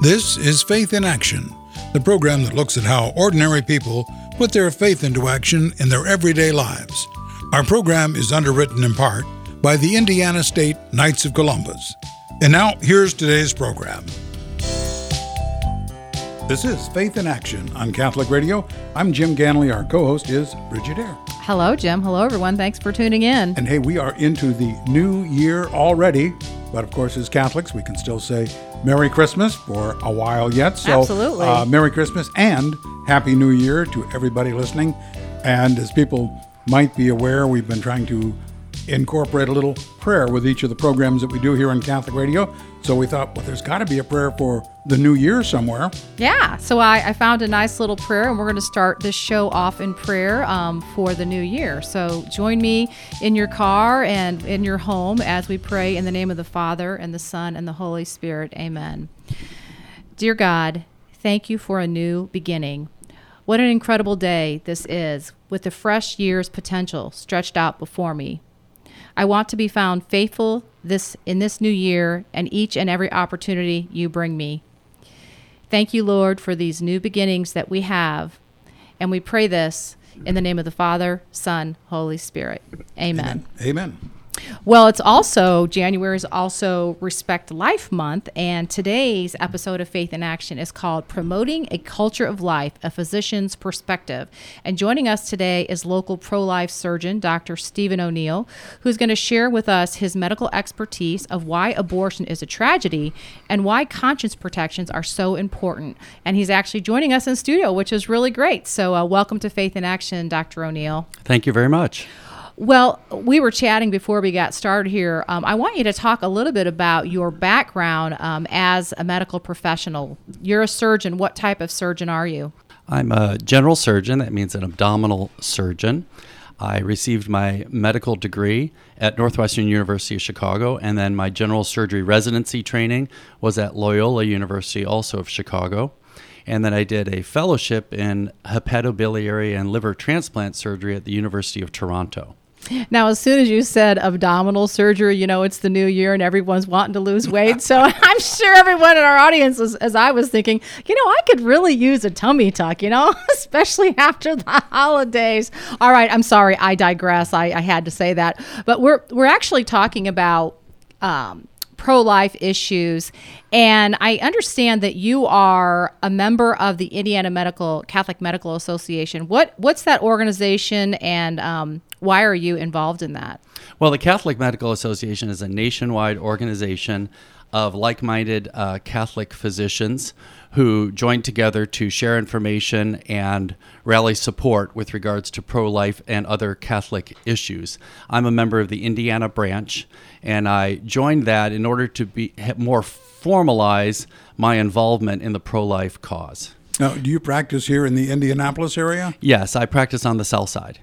This is Faith in Action, the program that looks at how ordinary people put their faith into action in their everyday lives. Our program is underwritten in part by the Indiana State Knights of Columbus. And now, here's today's program. This is Faith in Action on Catholic Radio. I'm Jim Ganley. Our co host is Brigid Eyre. Hello, Jim. Hello, everyone. Thanks for tuning in. And hey, we are into the new year already. But of course, as Catholics, we can still say Merry Christmas for a while yet. So, Absolutely. Uh, Merry Christmas and Happy New Year to everybody listening. And as people might be aware, we've been trying to incorporate a little prayer with each of the programs that we do here on Catholic Radio. So we thought, well, there's got to be a prayer for the new year somewhere. Yeah. So I, I found a nice little prayer, and we're going to start this show off in prayer um, for the new year. So join me in your car and in your home as we pray in the name of the Father, and the Son, and the Holy Spirit. Amen. Dear God, thank you for a new beginning. What an incredible day this is, with the fresh year's potential stretched out before me. I want to be found faithful this in this new year and each and every opportunity you bring me. Thank you, Lord, for these new beginnings that we have. And we pray this in the name of the Father, Son, Holy Spirit. Amen. Amen. Well, it's also January is also Respect Life Month, and today's episode of Faith in Action is called Promoting a Culture of Life, a Physician's Perspective. And joining us today is local pro life surgeon Dr. Stephen O'Neill, who's going to share with us his medical expertise of why abortion is a tragedy and why conscience protections are so important. And he's actually joining us in studio, which is really great. So, uh, welcome to Faith in Action, Dr. O'Neill. Thank you very much. Well, we were chatting before we got started here. Um, I want you to talk a little bit about your background um, as a medical professional. You're a surgeon. What type of surgeon are you? I'm a general surgeon. That means an abdominal surgeon. I received my medical degree at Northwestern University of Chicago, and then my general surgery residency training was at Loyola University, also of Chicago. And then I did a fellowship in hepatobiliary and liver transplant surgery at the University of Toronto. Now, as soon as you said abdominal surgery, you know, it's the new year and everyone's wanting to lose weight. So I'm sure everyone in our audience, was, as I was thinking, you know, I could really use a tummy tuck, you know, especially after the holidays. All right. I'm sorry. I digress. I, I had to say that. But we're, we're actually talking about um, pro life issues. And I understand that you are a member of the Indiana Medical Catholic Medical Association. What what's that organization, and um, why are you involved in that? Well, the Catholic Medical Association is a nationwide organization of like minded uh, Catholic physicians who join together to share information and rally support with regards to pro life and other Catholic issues. I'm a member of the Indiana branch, and I joined that in order to be more formalize my involvement in the pro life cause. Now, do you practice here in the Indianapolis area? Yes, I practice on the south side.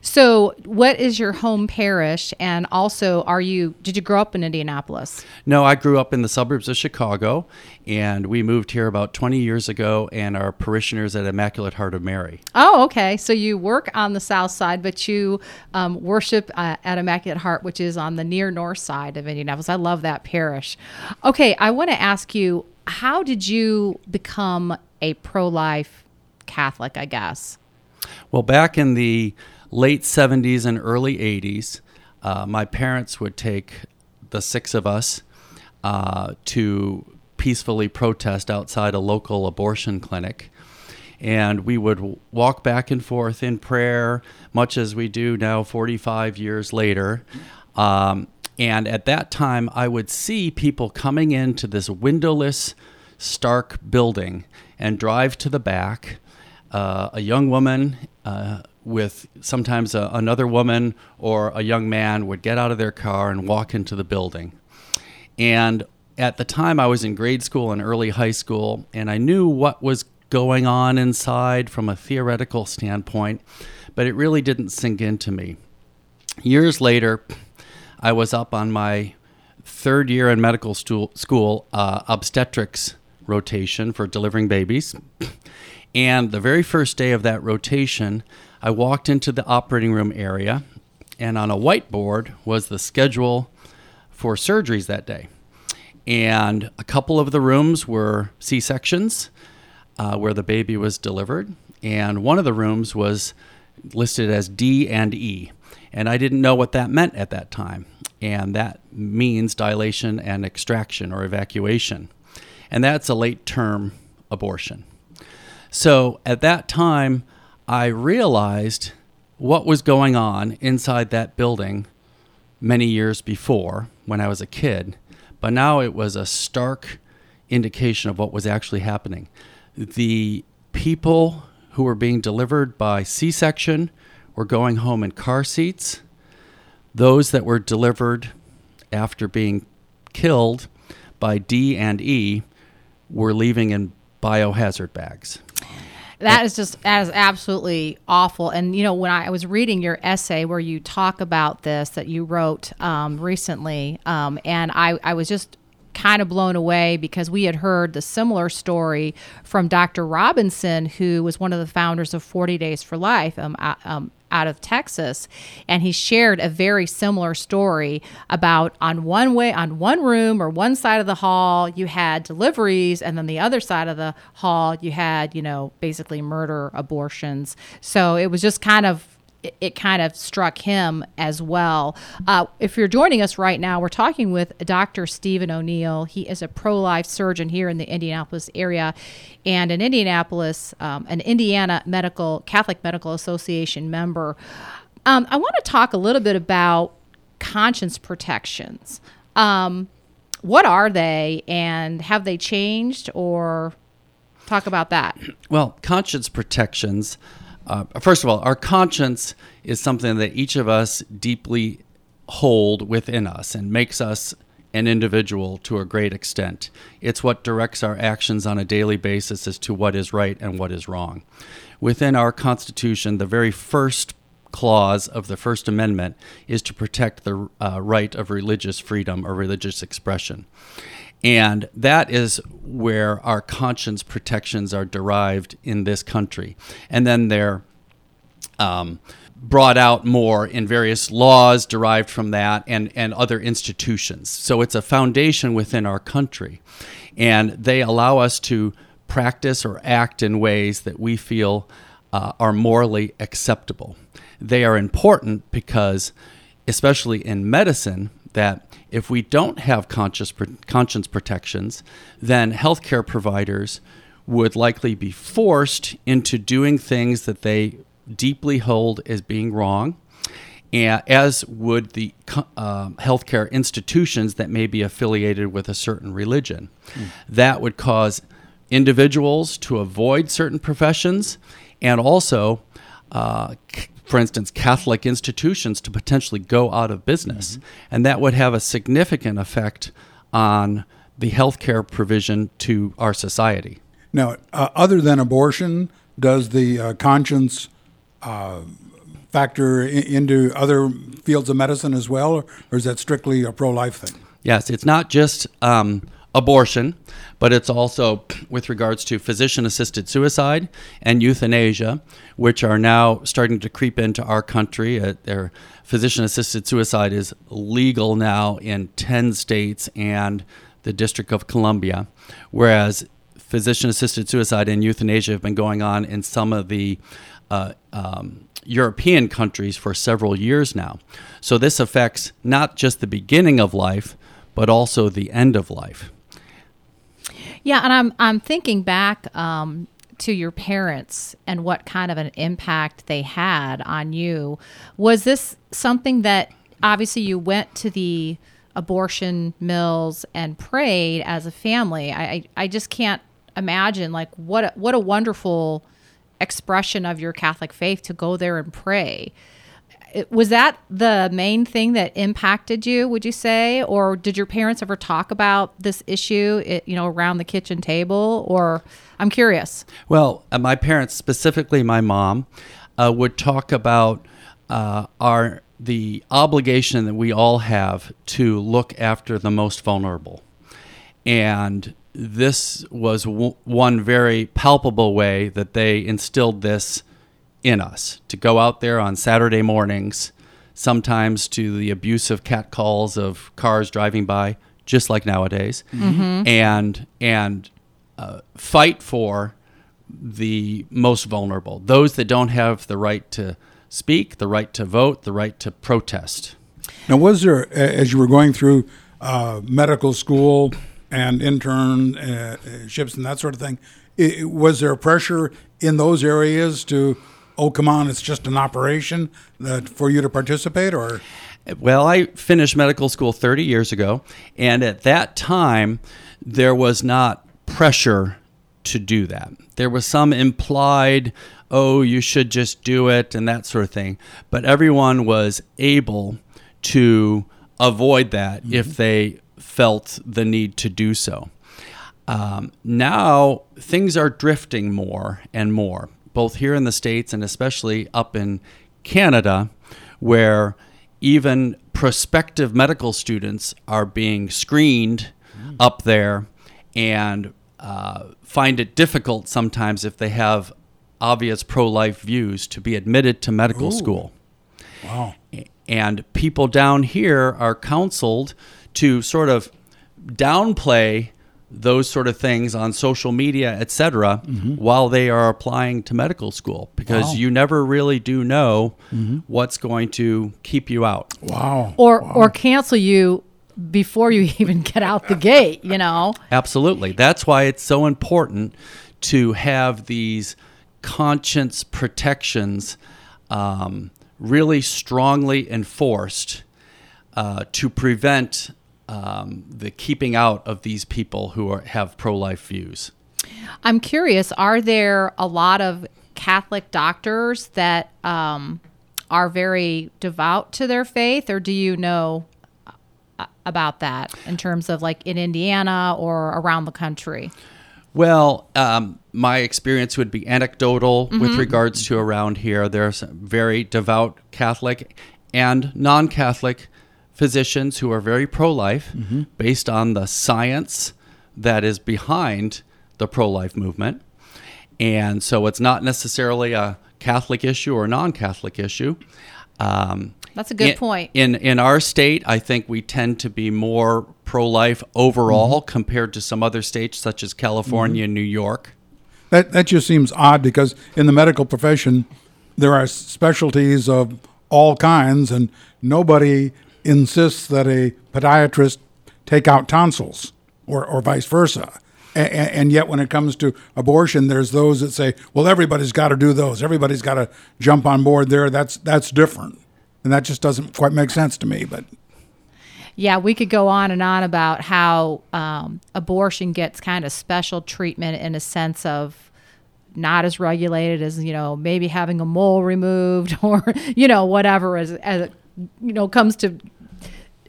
So, what is your home parish? And also, are you did you grow up in Indianapolis? No, I grew up in the suburbs of Chicago, and we moved here about 20 years ago. And our parishioners at Immaculate Heart of Mary. Oh, okay. So you work on the south side, but you um, worship uh, at Immaculate Heart, which is on the near north side of Indianapolis. I love that parish. Okay, I want to ask you, how did you become a pro-life Catholic? I guess. Well, back in the late 70s and early 80s, uh, my parents would take the six of us uh, to peacefully protest outside a local abortion clinic. And we would walk back and forth in prayer, much as we do now, 45 years later. Um, and at that time, I would see people coming into this windowless, stark building and drive to the back. Uh, a young woman uh, with sometimes a, another woman or a young man would get out of their car and walk into the building. And at the time, I was in grade school and early high school, and I knew what was going on inside from a theoretical standpoint, but it really didn't sink into me. Years later, I was up on my third year in medical school uh, obstetrics rotation for delivering babies. And the very first day of that rotation, I walked into the operating room area, and on a whiteboard was the schedule for surgeries that day. and a couple of the rooms were C sections uh, where the baby was delivered, and one of the rooms was listed as D and E. And I didn't know what that meant at that time. And that means dilation and extraction or evacuation. And that's a late term abortion. So at that time, I realized what was going on inside that building many years before when I was a kid. But now it was a stark indication of what was actually happening. The people who were being delivered by C section were going home in car seats. Those that were delivered after being killed by D and E were leaving in biohazard bags. That is just that is absolutely awful. And you know, when I was reading your essay where you talk about this that you wrote um, recently, um, and I, I was just kind of blown away because we had heard the similar story from Dr. Robinson, who was one of the founders of 40 Days for Life um, um, out of Texas. And he shared a very similar story about on one way, on one room or one side of the hall, you had deliveries, and then the other side of the hall, you had, you know, basically murder abortions. So it was just kind of it, kind of struck him as well. Uh, if you're joining us right now, we're talking with Dr. Stephen O'Neill. He is a pro life surgeon here in the Indianapolis area and an Indianapolis, um, an Indiana Medical Catholic Medical Association member. Um, I want to talk a little bit about conscience protections. Um, what are they and have they changed or talk about that? Well, conscience protections uh, first of all, our conscience is something that each of us deeply hold within us and makes us an individual to a great extent. It's what directs our actions on a daily basis as to what is right and what is wrong. Within our Constitution, the very first clause of the First Amendment is to protect the uh, right of religious freedom or religious expression. And that is where our conscience protections are derived in this country. And then they're um, brought out more in various laws derived from that and, and other institutions. So it's a foundation within our country. And they allow us to practice or act in ways that we feel uh, are morally acceptable. They are important because, especially in medicine, that if we don't have conscious, conscience protections, then healthcare providers would likely be forced into doing things that they deeply hold as being wrong, as would the uh, healthcare institutions that may be affiliated with a certain religion. Mm. That would cause individuals to avoid certain professions and also uh, for instance, Catholic institutions to potentially go out of business. Mm-hmm. And that would have a significant effect on the healthcare provision to our society. Now, uh, other than abortion, does the uh, conscience uh, factor in, into other fields of medicine as well, or is that strictly a pro life thing? Yes, it's not just um, abortion, but it's also with regards to physician assisted suicide and euthanasia, which are now starting to creep into our country. Uh, physician assisted suicide is legal now in 10 states and the District of Columbia, whereas physician assisted suicide and euthanasia have been going on in some of the uh, um, European countries for several years now. So this affects not just the beginning of life, but also the end of life. Yeah, and I'm I'm thinking back um, to your parents and what kind of an impact they had on you. Was this something that obviously you went to the abortion mills and prayed as a family? I I, I just can't imagine like what a, what a wonderful expression of your Catholic faith to go there and pray was that the main thing that impacted you would you say? Or did your parents ever talk about this issue you know around the kitchen table? Or i'm curious. Well uh, my parents specifically my mom uh, would talk about uh, our the obligation that we all have to look after the most vulnerable. And this was w- one very palpable way that they instilled this in us to go out there on Saturday mornings, sometimes to the abusive catcalls of cars driving by, just like nowadays, and and uh, fight for the most vulnerable, those that don't have the right to speak, the right to vote, the right to protest. Now, was there, as you were going through uh, medical school and internships and that sort of thing, i was there pressure in those areas to, oh, come on, it's just an operation that for you to participate, or Well, I finished medical school 30 years ago, and at that time, there was not pressure to do that. There was some implied, oh, you should just do it, and that sort of thing. But everyone was able to avoid that if they felt the need to do so. Um, now things are drifting more and more, both here in the States and especially up in Canada, where even prospective medical students are being screened up there and uh, find it difficult sometimes if they have obvious pro life views to be admitted to medical school. Wow, and people down here are counseled to sort of downplay those sort of things on social media, etc., while they are applying to medical school because Wow. you never really do know what's going to keep you out. wow, or or cancel you before you even get out the gate. You know. Absolutely. That's why it's so important to have these conscience protections um, really strongly enforced uh, to prevent um, the keeping out of these people who are, have pro life views. I'm curious, are there a lot of Catholic doctors that um, are very devout to their faith, or do you know uh, about that in terms of like in Indiana or around the country? Well, um, my experience would be anecdotal with regards to around here. There's very devout Catholic and non Catholic physicians who are very pro life mm-hmm. based on the science that is behind the pro life movement. And so it's not necessarily a Catholic issue or non Catholic issue. Um, That's a good in, point. In in our state, I think we tend to be more pro-life overall mm-hmm. compared to some other states such as California and New York. that that just seems odd because in the medical profession there are specialties of all kinds, and nobody insists that a podiatrist take out tonsils or, or vice versa. And, and yet, when it comes to abortion, there's those that say, "Well, everybody's got to do those. Everybody's got to jump on board there." That's that's different, and that just doesn't quite make sense to me. But Yeah, we could go on and on about how um, abortion gets kind of special treatment in a sense of not as regulated as you know maybe having a mole removed or you know whatever as as you know comes to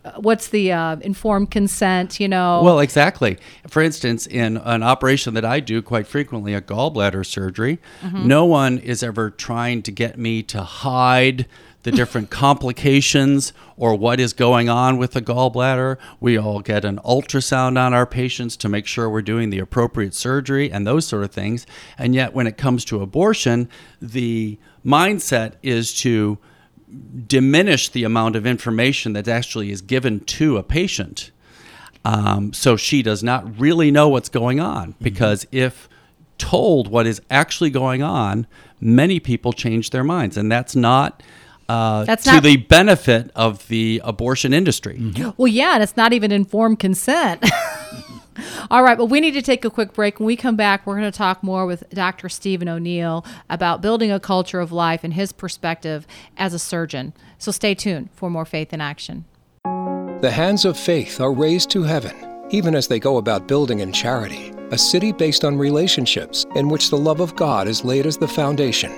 uh, what's the uh, informed consent you know Well, exactly. For instance, in an operation that I do quite frequently, a gallbladder surgery, no one is ever trying to get me to hide the different complications or what is going on with the gallbladder. We all get an ultrasound on our patients to make sure we're doing the appropriate surgery and those sort of things. And yet, when it comes to abortion, the mindset is to diminish the amount of information that actually is given to a patient. Um, so she does not really know what's going on because if told what is actually going on, many people change their minds, and that's not. Uh, That's to not- the benefit of the abortion industry. Well, yeah, and it's not even informed consent. All right, but we need to take a quick break. When we come back, we're going to talk more with Dr. Stephen O'Neill about building a culture of life and his perspective as a surgeon. So stay tuned for more Faith in Action. The hands of faith are raised to heaven, even as they go about building in charity, a city based on relationships in which the love of God is laid as the foundation.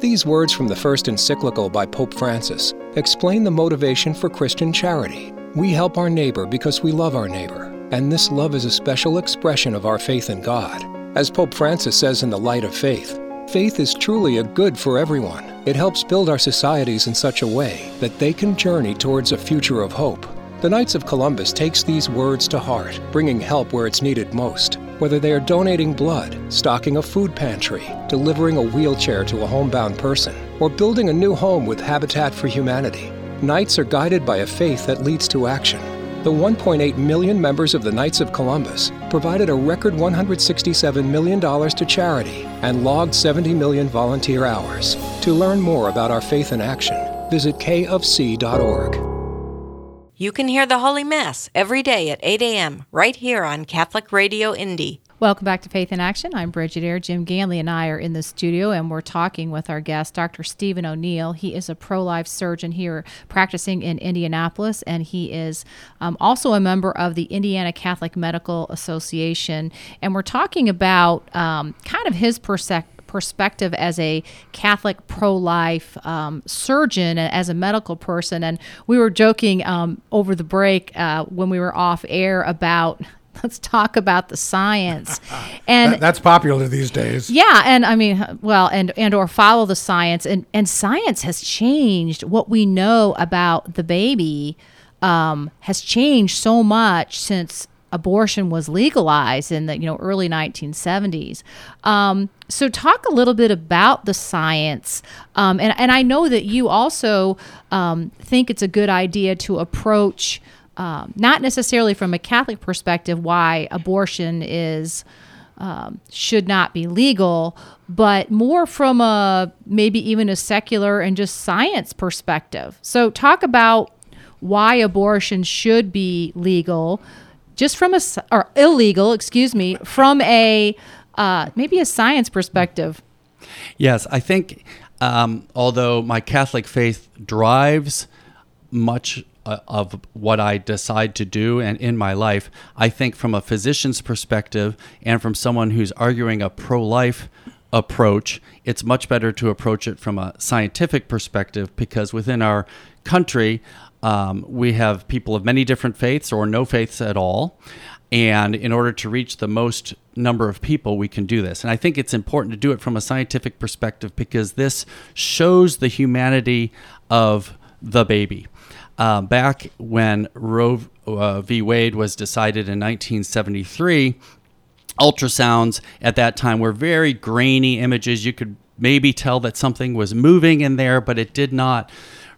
These words from the first encyclical by Pope Francis explain the motivation for Christian charity. We help our neighbor because we love our neighbor, and this love is a special expression of our faith in God. As Pope Francis says in The Light of Faith, faith is truly a good for everyone. It helps build our societies in such a way that they can journey towards a future of hope. The Knights of Columbus takes these words to heart, bringing help where it's needed most. Whether they are donating blood, stocking a food pantry, delivering a wheelchair to a homebound person, or building a new home with Habitat for Humanity, Knights are guided by a faith that leads to action. The 1.8 million members of the Knights of Columbus provided a record $167 million to charity and logged 70 million volunteer hours. To learn more about our faith in action, visit kofc.org. You can hear the Holy Mass every day at 8 a.m. right here on Catholic Radio Indy. Welcome back to Faith in Action. I'm Brigid Eyre. Jim Ganley and I are in the studio, and we're talking with our guest, Dr. Stephen O'Neill. He is a pro life surgeon here practicing in Indianapolis, and he is um, also a member of the Indiana Catholic Medical Association. And we're talking about um, kind of his perspective perspective as a Catholic pro life um, surgeon as a medical person. And we were joking um, over the break uh, when we were off air about let's talk about the science and That- that's popular these days. yeah and i mean well and and or follow the science and and science has changed what we know about the baby um, has changed so much since abortion was legalized in the you know early 1970s um, so talk a little bit about the science um, and, and i know that you also um, think it's a good idea to approach um, not necessarily from a catholic perspective why abortion is um, should not be legal, but more from a maybe even a secular and just science perspective. So, talk about why abortion should be legal, just from a or illegal, excuse me, from a uh, maybe a science perspective. Yes, I think um, although my Catholic faith drives much of what I decide to do and in my life, I think from a physician's perspective and from someone who's arguing a pro life approach, it's much better to approach it from a scientific perspective because within our country, um, we have people of many different faiths or no faiths at all. And in order to reach the most number of people, we can do this. And I think it's important to do it from a scientific perspective because this shows the humanity of the baby. Uh, back when Roe uh, v. Wade was decided in 1973, ultrasounds at that time were very grainy images. You could maybe tell that something was moving in there, but it did not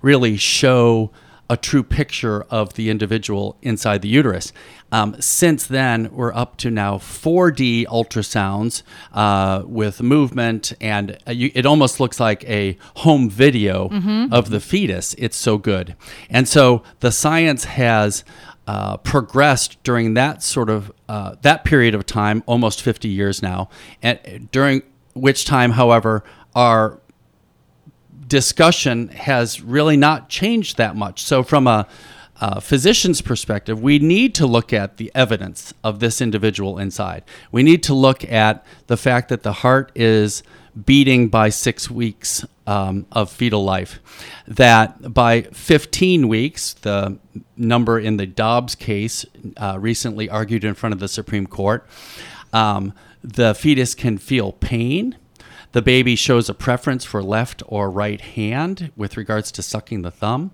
really show a true picture of the individual inside the uterus. Um, since then, we're up to now 4D ultrasounds uh, with movement, and uh, you, it almost looks like a home video of the fetus. It's so good. And so the science has uh, progressed during that sort of uh, that period of time, almost 50 years now, and during which time, however, our discussion has really not changed that much. So, from a, a physician's perspective, we need to look at the evidence of this individual inside. We need to look at the fact that the heart is beating by six weeks um, of fetal life. That by 15 weeks, the number in the Dobbs case, uh, recently argued in front of the Supreme Court, um, the fetus can feel pain. The baby shows a preference for left or right hand with regards to sucking the thumb.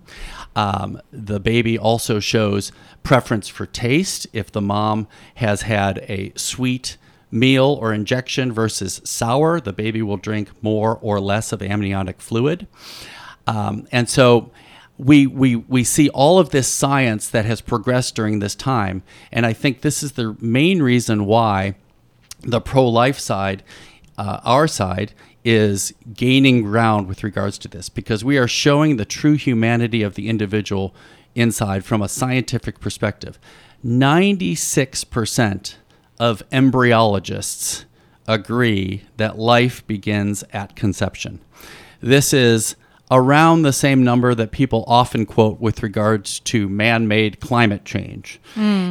Um, the baby also shows preference for taste if the mom has had a sweet meal or injection versus sour, the baby will drink more or less of amniotic fluid. Um, and so we, we, we see all of this science that has progressed during this time. And I think this is the main reason why the pro life side, uh, our side, is gaining ground with regards to this because we are showing the true humanity of the individual inside from a scientific perspective. 96% of embryologists agree that life begins at conception. This is around the same number that people often quote with regards to man made climate change.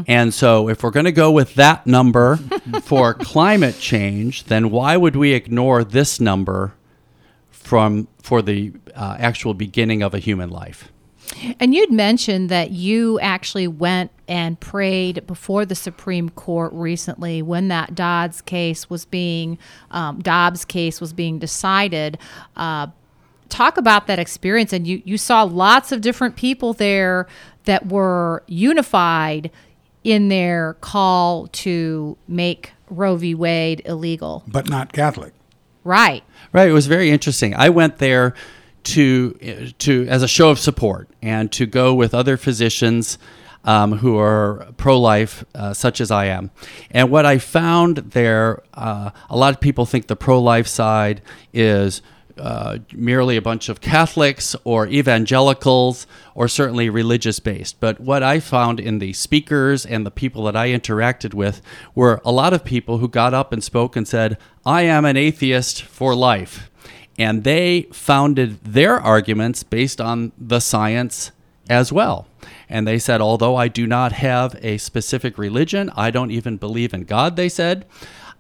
And so, if we're going to go with that number for climate change, then why would we ignore this number from for the uh, actual beginning of a human life? And you'd mentioned that you actually went and prayed before the Supreme Court recently when that Dobbs case was being um, Dobbs case was being decided. Uh, talk about that experience, and you you saw lots of different people there that were unified in their call to make Roe v. Wade illegal. but not Catholic. Right. Right. It was very interesting. I went there to to as a show of support and to go with other physicians um, who are pro life, uh, such as I am. And what I found there, uh, a lot of people think the pro life side is. Uh, merely a bunch of Catholics or evangelicals or certainly religious based. But what I found in the speakers and the people that I interacted with were a lot of people who got up and spoke and said, I am an atheist for life. And they founded their arguments based on the science as well. And they said, although I do not have a specific religion, I don't even believe in God, they said.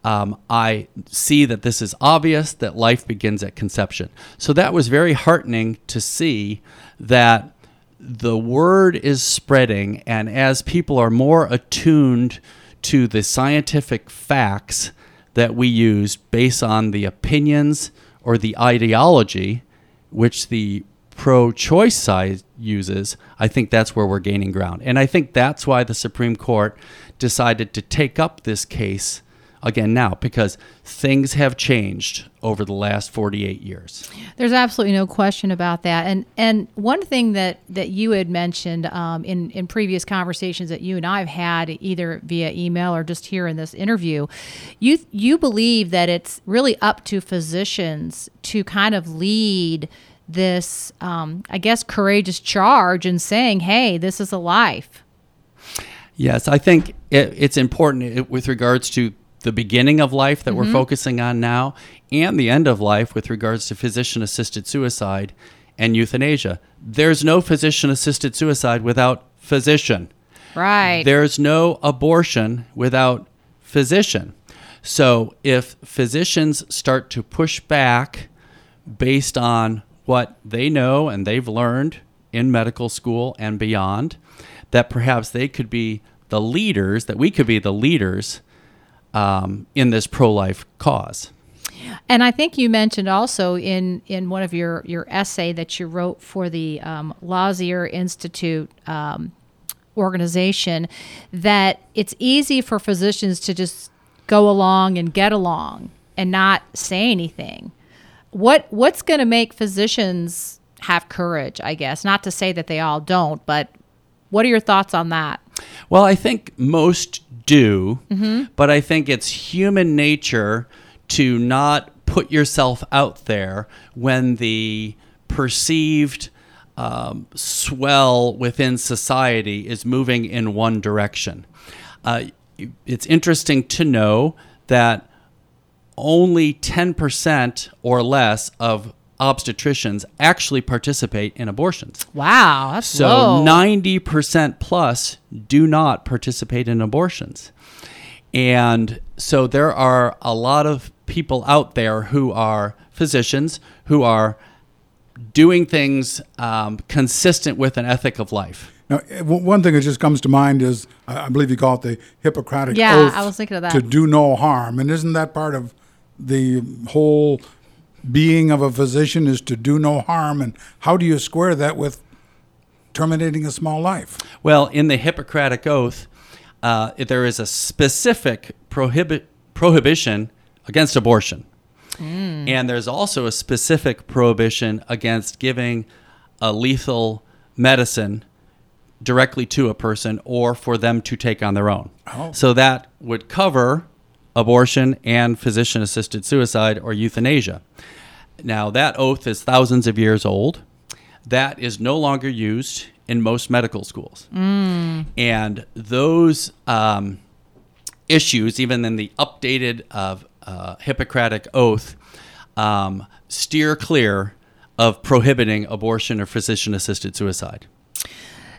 Um, I see that this is obvious that life begins at conception. So that was very heartening to see that the word is spreading, and as people are more attuned to the scientific facts that we use based on the opinions or the ideology which the pro choice side uses, I think that's where we're gaining ground. And I think that's why the Supreme Court decided to take up this case again now because things have changed over the last 48 years. There's absolutely no question about that. And and one thing that that you had mentioned um, in in previous conversations that you and I've had either via email or just here in this interview, you you believe that it's really up to physicians to kind of lead this, um, I guess, courageous charge and saying, "Hey, this is a life." Yes, I think it, it's important with regards to the beginning of life that mm-hmm. we're focusing on now and the end of life with regards to physician assisted suicide and euthanasia. There's no physician assisted suicide without physician. Right. There's no abortion without physician. So if physicians start to push back based on what they know and they've learned in medical school and beyond, that perhaps they could be the leaders, that we could be the leaders um, in this pro life cause. And I think you mentioned also in, in one of your, your essay that you wrote for the um, Lozier Institute um, organization that it's easy for physicians to just go along and get along and not say anything. What what's going to make physicians have courage? I guess not to say that they all don't, but what are your thoughts on that? Well, I think most do, mm-hmm. but I think it's human nature to not put yourself out there when the perceived um, swell within society is moving in one direction. Uh, it's interesting to know that only 10% or less of obstetricians actually participate in abortions. Wow, that's so low. 90% plus do not participate in abortions. And so there are a lot of people out there who are physicians who are doing things um, consistent with an ethic of life. Now, one thing that just comes to mind is I believe you call it the Hippocratic yeah, Oath. I was thinking of that. To do no harm, and isn't that part of the whole being of a physician is to do no harm. And how do you square that with terminating a small life? Well, in the Hippocratic Oath, uh, there is a specific prohibit, prohibition against abortion. Mm. And there's also a specific prohibition against giving a lethal medicine directly to a person or for them to take on their own. Oh. So that would cover abortion and physician assisted suicide or euthanasia. Now, that oath is thousands of years old. That is no longer used in most medical schools. Mm. And those um, issues, even in the updated of uh, Hippocratic oath, um, steer clear of prohibiting abortion or physician assisted suicide.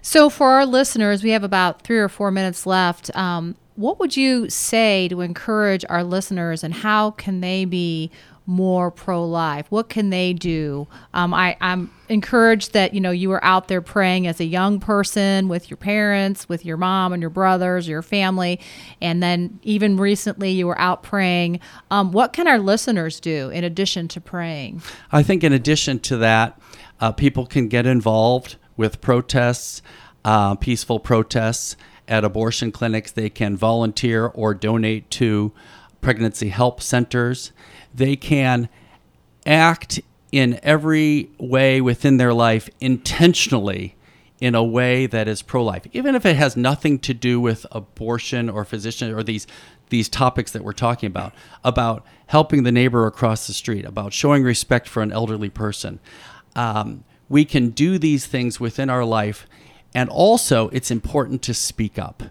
So, for our listeners, we have about three or four minutes left. Um, what would you say to encourage our listeners and how can they be more pro-life? What can they do? Um, I, i'm encouraged that you know you were out there praying as a young person with your parents with your mom and your brothers your family and then even recently you were out praying. Um, what can our listeners do in addition to praying? I think in addition to that uh, people can get involved with protests uh, peaceful protests at abortion clinics. They can volunteer or donate to pregnancy help centers. They can act in every way within their life intentionally in a way that is pro-life, even if it has nothing to do with abortion or physician or these these topics that we're talking about, about helping the neighbor across the street, about showing respect for an elderly person. Um, we can do these things within our life, and also it's important to speak up.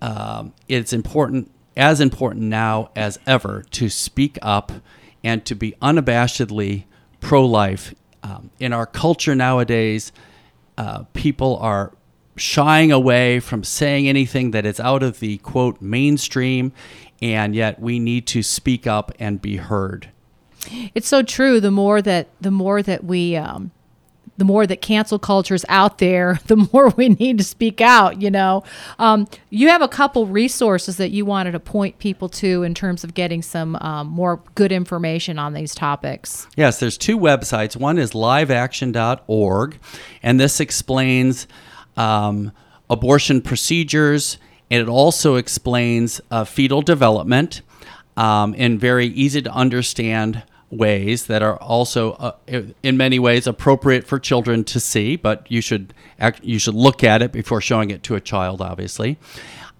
Um, it's important, as important now as ever, to speak up and to be unabashedly pro-life. Um, in our culture nowadays, uh, people are shying away from saying anything that is out of the quote mainstream, and yet we need to speak up and be heard. It's so true. The more that the more that we um, the more that cancel culture is out there, the more we need to speak out. You know, um, you have a couple resources that you wanted to point people to in terms of getting some um, more good information on these topics. Yes, there's two websites. One is liveaction.org, and this explains um, abortion procedures, and it also explains uh, fetal development um, in very easy to understand ways that are also uh, in many ways appropriate for children to see but you should act, you should look at it before showing it to a child obviously.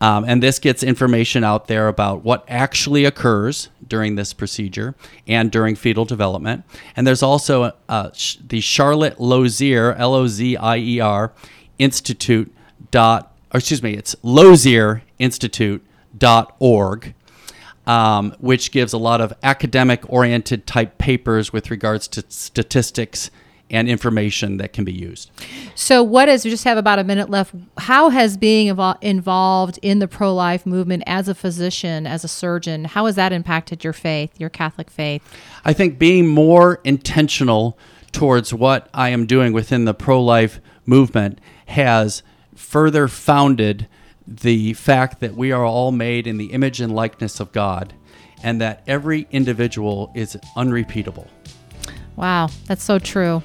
Um, and this gets information out there about what actually occurs during this procedure and during fetal development. And there's also uh, sh- the charlotte lozier l-o-z-i-e-r institute dot excuse me it's lozier institute dot org um, which gives a lot of academic oriented type papers with regards to statistics and information that can be used. So, what is, we just have about a minute left. How has being involved in the pro life movement as a physician, as a surgeon, how has that impacted your faith, your Catholic faith? I think being more intentional towards what I am doing within the pro life movement has further founded the fact that we are all made in the image and likeness of God and that every individual is unrepeatable. Wow, that's so true.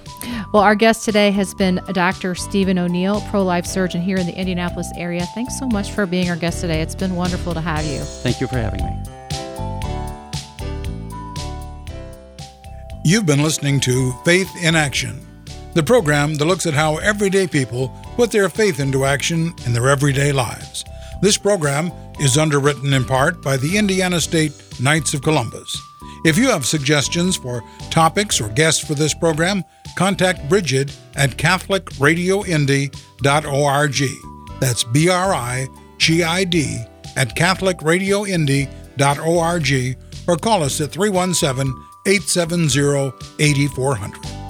Well, our guest today has been Dr. Stephen O'Neill, pro life surgeon here in the Indianapolis area. Thanks so much for being our guest today. It's been wonderful to have you. Thank you for having me. You've been listening to Faith in Action, the program that looks at how everyday people put their faith into action in their everyday lives. This program is underwritten in part by the Indiana State Knights of Columbus. If you have suggestions for topics or guests for this program, contact Brigid at CatholicRadioIndy.org. That's B R I G I D at CatholicRadioIndy.org or call us at 317 870 8400.